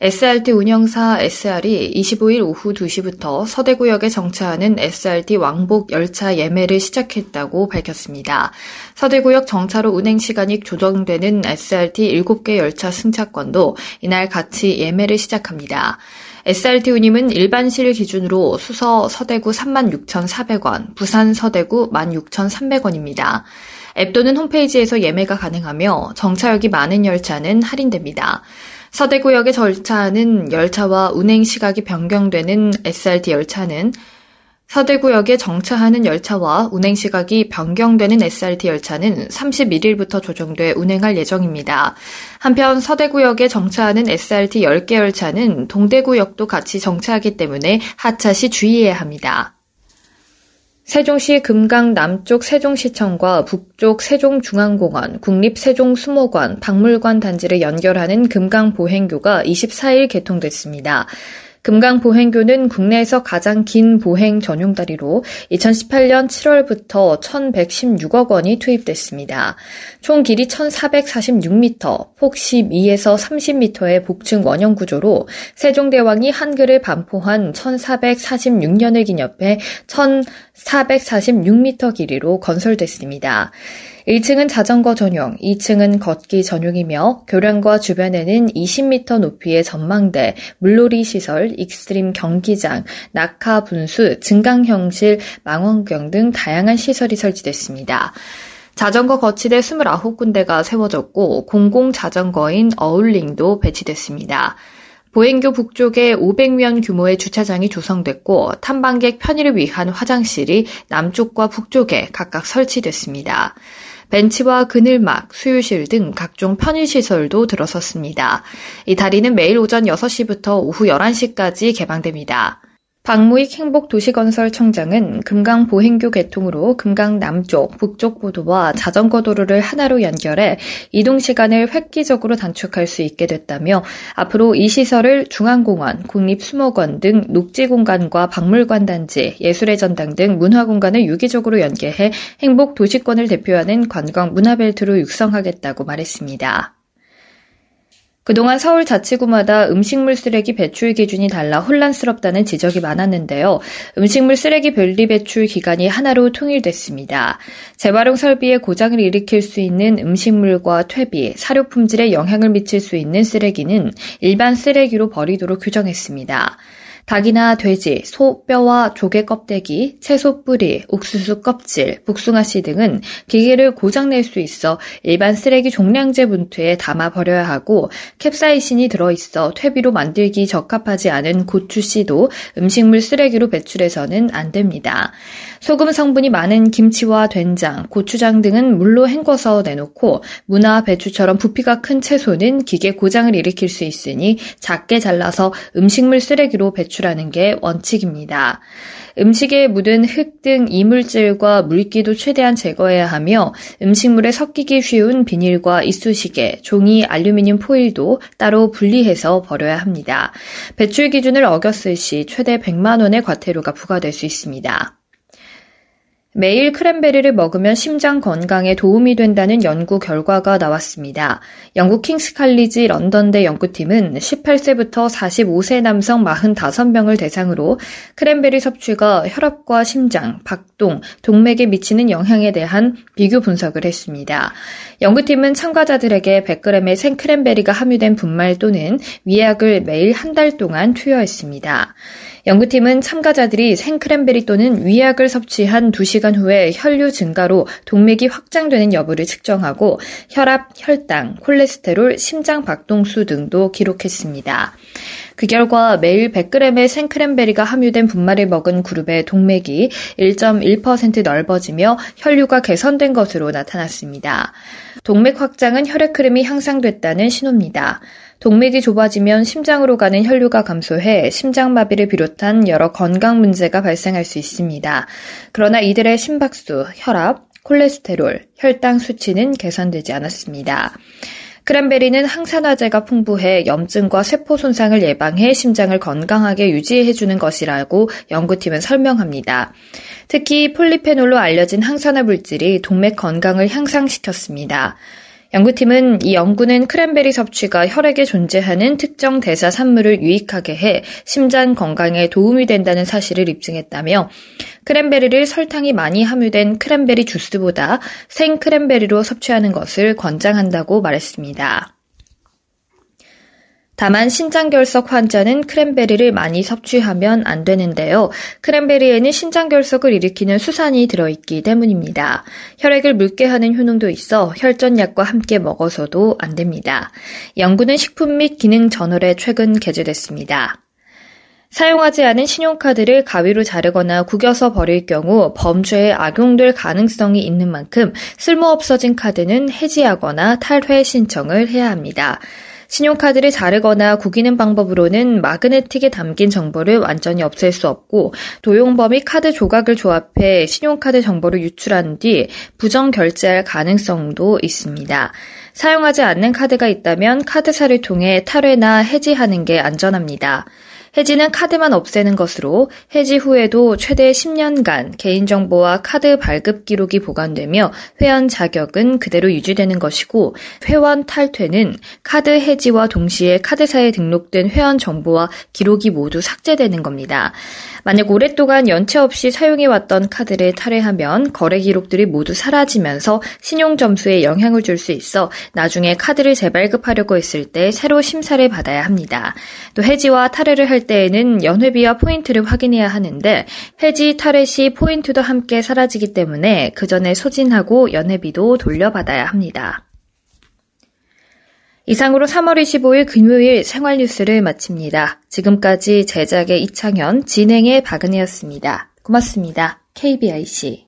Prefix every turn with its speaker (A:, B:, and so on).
A: SRT 운영사 SR이 25일 오후 2시부터 서대구역에 정차하는 SRT 왕복 열차 예매를 시작했다고 밝혔습니다. 서대구역 정차로 운행 시간이 조정되는 SRT 7개 열차 승차권도 이날 같이 예매를 시작합니다. SRT 운임은 일반실 기준으로 수서 서대구 36,400원, 부산 서대구 16,300원입니다. 앱 또는 홈페이지에서 예매가 가능하며 정차역이 많은 열차는 할인됩니다. 서대 구역에 절차하는 열차와 운행 시각이 변경되는 SRT 열차는 서대 구역에 정차하는 열차와 운행 시각이 변경되는 SRT 열차는 31일부터 조정돼 운행할 예정입니다. 한편 서대 구역에 정차하는 SRT 10개 열차는 동대구역도 같이 정차하기 때문에 하차 시 주의해야 합니다. 세종시 금강 남쪽 세종시청과 북쪽 세종중앙공원, 국립세종수목원, 박물관 단지를 연결하는 금강보행교가 24일 개통됐습니다. 금강보행교는 국내에서 가장 긴 보행 전용 다리로 2018년 7월부터 1,116억 원이 투입됐습니다. 총 길이 1,446m, 폭 12에서 30m의 복층 원형 구조로 세종대왕이 한글을 반포한 1446년을 기념해 1,446m 길이로 건설됐습니다. 1층은 자전거 전용, 2층은 걷기 전용이며 교량과 주변에는 20m 높이의 전망대, 물놀이 시설, extreme 경기장, 낙하 분수, 증강형실, 망원경 등 다양한 시설이 설치됐습니다. 자전거 거치대 29군데가 세워졌고 공공 자전거인 어울링도 배치됐습니다. 보행교 북쪽에 500면 규모의 주차장이 조성됐고 탐방객 편의를 위한 화장실이 남쪽과 북쪽에 각각 설치됐습니다. 벤치와 그늘막, 수유실 등 각종 편의시설도 들어섰습니다. 이 다리는 매일 오전 6시부터 오후 11시까지 개방됩니다. 박무익 행복도시건설 청장은 금강 보행교 개통으로 금강 남쪽, 북쪽 보도와 자전거 도로를 하나로 연결해 이동 시간을 획기적으로 단축할 수 있게 됐다며 앞으로 이 시설을 중앙공원, 국립수목원 등 녹지 공간과 박물관 단지, 예술의 전당 등 문화 공간을 유기적으로 연계해 행복 도시권을 대표하는 관광 문화벨트로 육성하겠다고 말했습니다. 그동안 서울 자치구마다 음식물 쓰레기 배출 기준이 달라 혼란스럽다는 지적이 많았는데요. 음식물 쓰레기 분리 배출 기간이 하나로 통일됐습니다. 재활용 설비에 고장을 일으킬 수 있는 음식물과 퇴비, 사료 품질에 영향을 미칠 수 있는 쓰레기는 일반 쓰레기로 버리도록 규정했습니다. 닭이나 돼지, 소 뼈와 조개 껍데기, 채소 뿌리, 옥수수 껍질, 복숭아 씨 등은 기계를 고장낼 수 있어 일반 쓰레기 종량제 분투에 담아 버려야 하고 캡사이신이 들어있어 퇴비로 만들기 적합하지 않은 고추 씨도 음식물 쓰레기로 배출해서는 안 됩니다. 소금 성분이 많은 김치와 된장, 고추장 등은 물로 헹궈서 내놓고 무나 배추처럼 부피가 큰 채소는 기계 고장을 일으킬 수 있으니 작게 잘라서 음식물 쓰레기로 배출 배출하는 게 원칙입니다. 음식에 묻은 흙 등 이물질과 물기도 최대한 제거해야 하며 음식물에 섞이기 쉬운 비닐과 이쑤시개, 종이, 알루미늄 포일도 따로 분리해서 버려야 합니다. 배출 기준을 어겼을 시 최대 100만 원의 과태료가 부과될 수 있습니다. 매일 크랜베리를 먹으면 심장 건강에 도움이 된다는 연구 결과가 나왔습니다. 영국 킹스 칼리지 런던대 연구팀은 18세부터 45세 남성 45명을 대상으로 크랜베리 섭취가 혈압과 심장, 박동, 동맥에 미치는 영향에 대한 비교 분석을 했습니다. 연구팀은 참가자들에게 100g의 생크랜베리가 함유된 분말 또는 위약을 매일 한 달 동안 투여했습니다. 연구팀은 참가자들이 생크랜베리 또는 위약을 섭취한 2시간 후에 혈류 증가로 동맥이 확장되는 여부를 측정하고 혈압, 혈당, 콜레스테롤, 심장 박동수 등도 기록했습니다. 그 결과 매일 100g의 생크랜베리가 함유된 분말을 먹은 그룹의 동맥이 1.1% 넓어지며 혈류가 개선된 것으로 나타났습니다. 동맥 확장은 혈액 흐름이 향상됐다는 신호입니다. 동맥이 좁아지면 심장으로 가는 혈류가 감소해 심장마비를 비롯한 여러 건강 문제가 발생할 수 있습니다. 그러나 이들의 심박수, 혈압, 콜레스테롤, 혈당 수치는 개선되지 않았습니다. 크랜베리는 항산화제가 풍부해 염증과 세포 손상을 예방해 심장을 건강하게 유지해주는 것이라고 연구팀은 설명합니다. 특히 폴리페놀로 알려진 항산화 물질이 동맥 건강을 향상시켰습니다. 연구팀은 이 연구는 크랜베리 섭취가 혈액에 존재하는 특정 대사 산물을 유익하게 해 심장 건강에 도움이 된다는 사실을 입증했다며 크랜베리를 설탕이 많이 함유된 크랜베리 주스보다 생 크랜베리로 섭취하는 것을 권장한다고 말했습니다. 다만 신장결석 환자는 크랜베리를 많이 섭취하면 안 되는데요. 크랜베리에는 신장결석을 일으키는 수산이 들어있기 때문입니다. 혈액을 묽게 하는 효능도 있어 혈전약과 함께 먹어서도 안 됩니다. 연구는 식품 및 기능 저널에 최근 게재됐습니다. 사용하지 않은 신용카드를 가위로 자르거나 구겨서 버릴 경우 범죄에 악용될 가능성이 있는 만큼 쓸모없어진 카드는 해지하거나 탈회 신청을 해야 합니다. 신용카드를 자르거나 구기는 방법으로는 마그네틱에 담긴 정보를 완전히 없앨 수 없고 도용범이 카드 조각을 조합해 신용카드 정보를 유출한 뒤 부정 결제할 가능성도 있습니다. 사용하지 않는 카드가 있다면 카드사를 통해 탈회나 해지하는 게 안전합니다. 해지는 카드만 없애는 것으로 해지 후에도 최대 10년간 개인정보와 카드 발급 기록이 보관되며 회원 자격은 그대로 유지되는 것이고 회원 탈퇴는 카드 해지와 동시에 카드사에 등록된 회원 정보와 기록이 모두 삭제되는 겁니다. 만약 오랫동안 연체 없이 사용해왔던 카드를 탈회하면 거래 기록들이 모두 사라지면서 신용 점수에 영향을 줄 수 있어 나중에 카드를 재발급하려고 했을 때 새로 심사를 받아야 합니다. 또 해지와 탈회를 할 때에는 연회비와 포인트를 확인해야 하는데 해지 탈회 시 포인트도 함께 사라지기 때문에 그 전에 소진하고 연회비도 돌려받아야 합니다. 이상으로 3월 25일 금요일 생활 뉴스를 마칩니다. 지금까지 제작의 이창현, 진행의 박은혜였습니다. 고맙습니다. KBIC.